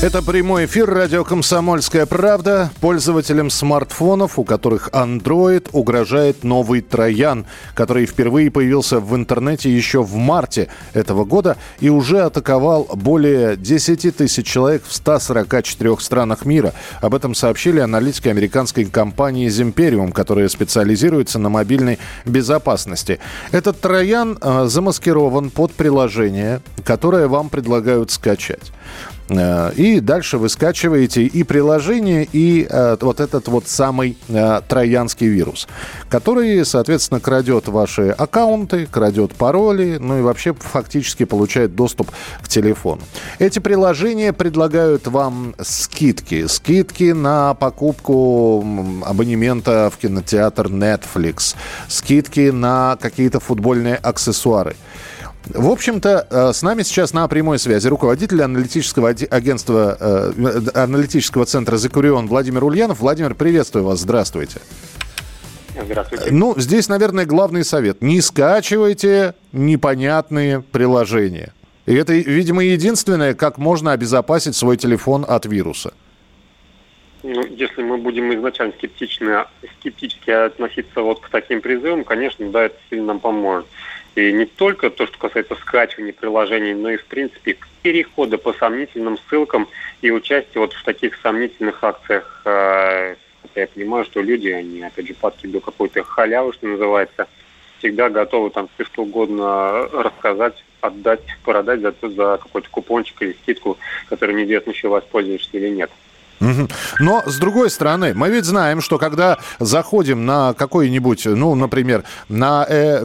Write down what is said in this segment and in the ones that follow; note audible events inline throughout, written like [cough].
Это прямой эфир радио «Комсомольская правда». Пользователям смартфонов, у которых Android, угрожает новый троян, который впервые появился в интернете еще в марте этого года и уже атаковал более 10 тысяч человек в 144 странах мира. Об этом сообщили аналитики американской компании Zimperium, которая специализируется на мобильной безопасности. Этот троян э, замаскирован под приложение, которое вам предлагают скачать. Э, и дальше вы скачиваете и приложение, и э, вот этот вот самый э, троянский вирус, который, соответственно, крадет ваши аккаунты, крадет пароли, ну и вообще фактически получает доступ к телефону. Эти приложения предлагают вам скидки. Скидки на покупку абонемента в кинотеатр Netflix. Скидки на какие-то футбольные аксессуары. В общем-то, э, с нами сейчас на прямой связи руководитель аналитического агентства, э, аналитического центра «Закурион» Владимир Ульянов. Владимир, приветствую вас, здравствуйте. Здравствуйте. Ну, здесь, наверное, главный совет. Не скачивайте непонятные приложения. И это, видимо, единственное, как можно обезопасить свой телефон от вируса. Ну, если мы будем изначально скептично, скептически относиться вот к таким призывам, конечно, да, это сильно нам поможет. И не только то, что касается скачивания приложений, но и, в принципе, перехода по сомнительным ссылкам и участия вот в таких сомнительных акциях. Э, хотя я понимаю, что люди, они, опять же, падки до какой-то халявы, что называется, всегда готовы там все что угодно рассказать, отдать, продать за, за какой-то купончик или скидку, который неизвестно еще воспользуешься или нет. Но, с другой стороны, мы ведь знаем, что когда заходим на какой-нибудь, ну, например, на э,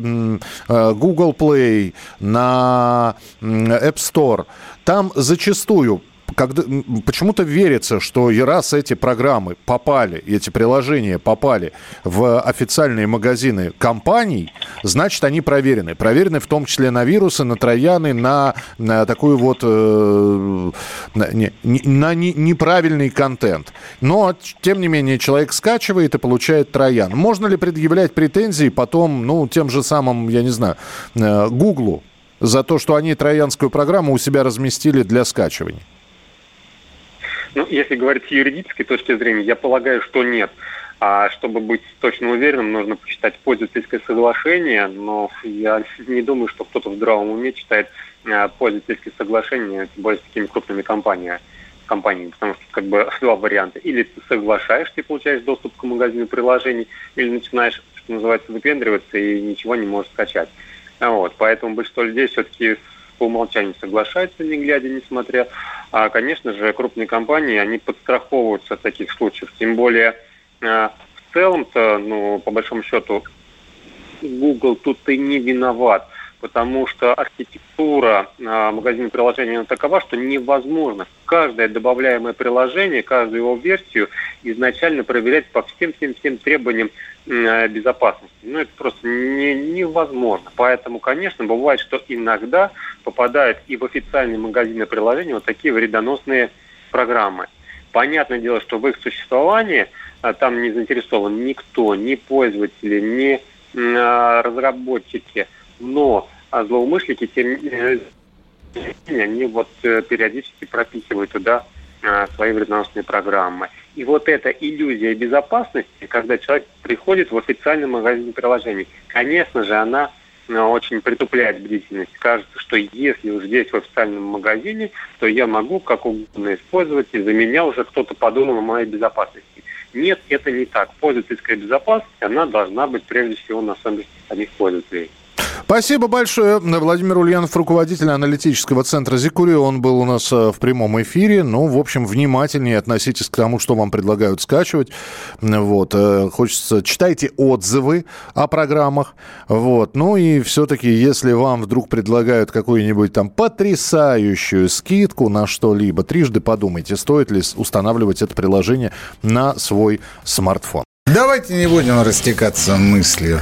э, Google Play, на App Store, там зачастую когда, почему-то верится, что и раз эти программы попали, эти приложения попали в официальные магазины компаний, значит, они проверены. Проверены в том числе на вирусы, на трояны, на, на такую вот э, на, не, на не, неправильный контент. Но, тем не менее, человек скачивает и получает троян. Можно ли предъявлять претензии потом, ну, тем же самым, я не знаю, э, Гуглу за то, что они троянскую программу у себя разместили для скачивания? Ну, если говорить с юридической точки зрения, я полагаю, что нет. А чтобы быть точно уверенным, нужно почитать пользовательское соглашение, но я не думаю, что кто-то в здравом уме читает а, пользовательские соглашения, тем более с такими крупными компаниями компаниями, потому что как бы [laughs] два варианта. Или ты соглашаешься и получаешь доступ к магазину приложений, или начинаешь, что называется, выпендриваться и ничего не можешь скачать. Вот, поэтому большинство людей все-таки по умолчанию соглашаются, не глядя, не смотря. А, конечно же, крупные компании, они подстраховываются от таких случаев. Тем более, а, в целом-то, ну, по большому счету, Google тут и не виноват потому что архитектура э, магазина приложений такова, что невозможно каждое добавляемое приложение, каждую его версию изначально проверять по всем-всем-всем требованиям э, безопасности. Ну, это просто не, невозможно. Поэтому, конечно, бывает, что иногда попадают и в официальные магазины приложений вот такие вредоносные программы. Понятное дело, что в их существовании а, там не заинтересован никто, ни пользователи, ни а, разработчики. Но а злоумышленники, тем они вот э, периодически пропихивают туда а, свои вредоносные программы. И вот эта иллюзия безопасности, когда человек приходит в официальный магазин приложений, конечно же, она а, очень притупляет бдительность. Кажется, что если уж здесь в официальном магазине, то я могу как угодно использовать, и за меня уже кто-то подумал о моей безопасности. Нет, это не так. Пользовательская безопасность, она должна быть прежде всего на самих пользователей. Спасибо большое. Владимир Ульянов, руководитель аналитического центра Зикури. Он был у нас э, в прямом эфире. Ну, в общем, внимательнее относитесь к тому, что вам предлагают скачивать. Вот. Э, хочется... Читайте отзывы о программах. Вот. Ну и все-таки, если вам вдруг предлагают какую-нибудь там потрясающую скидку на что-либо, трижды подумайте, стоит ли устанавливать это приложение на свой смартфон. Давайте не будем растекаться мыслью.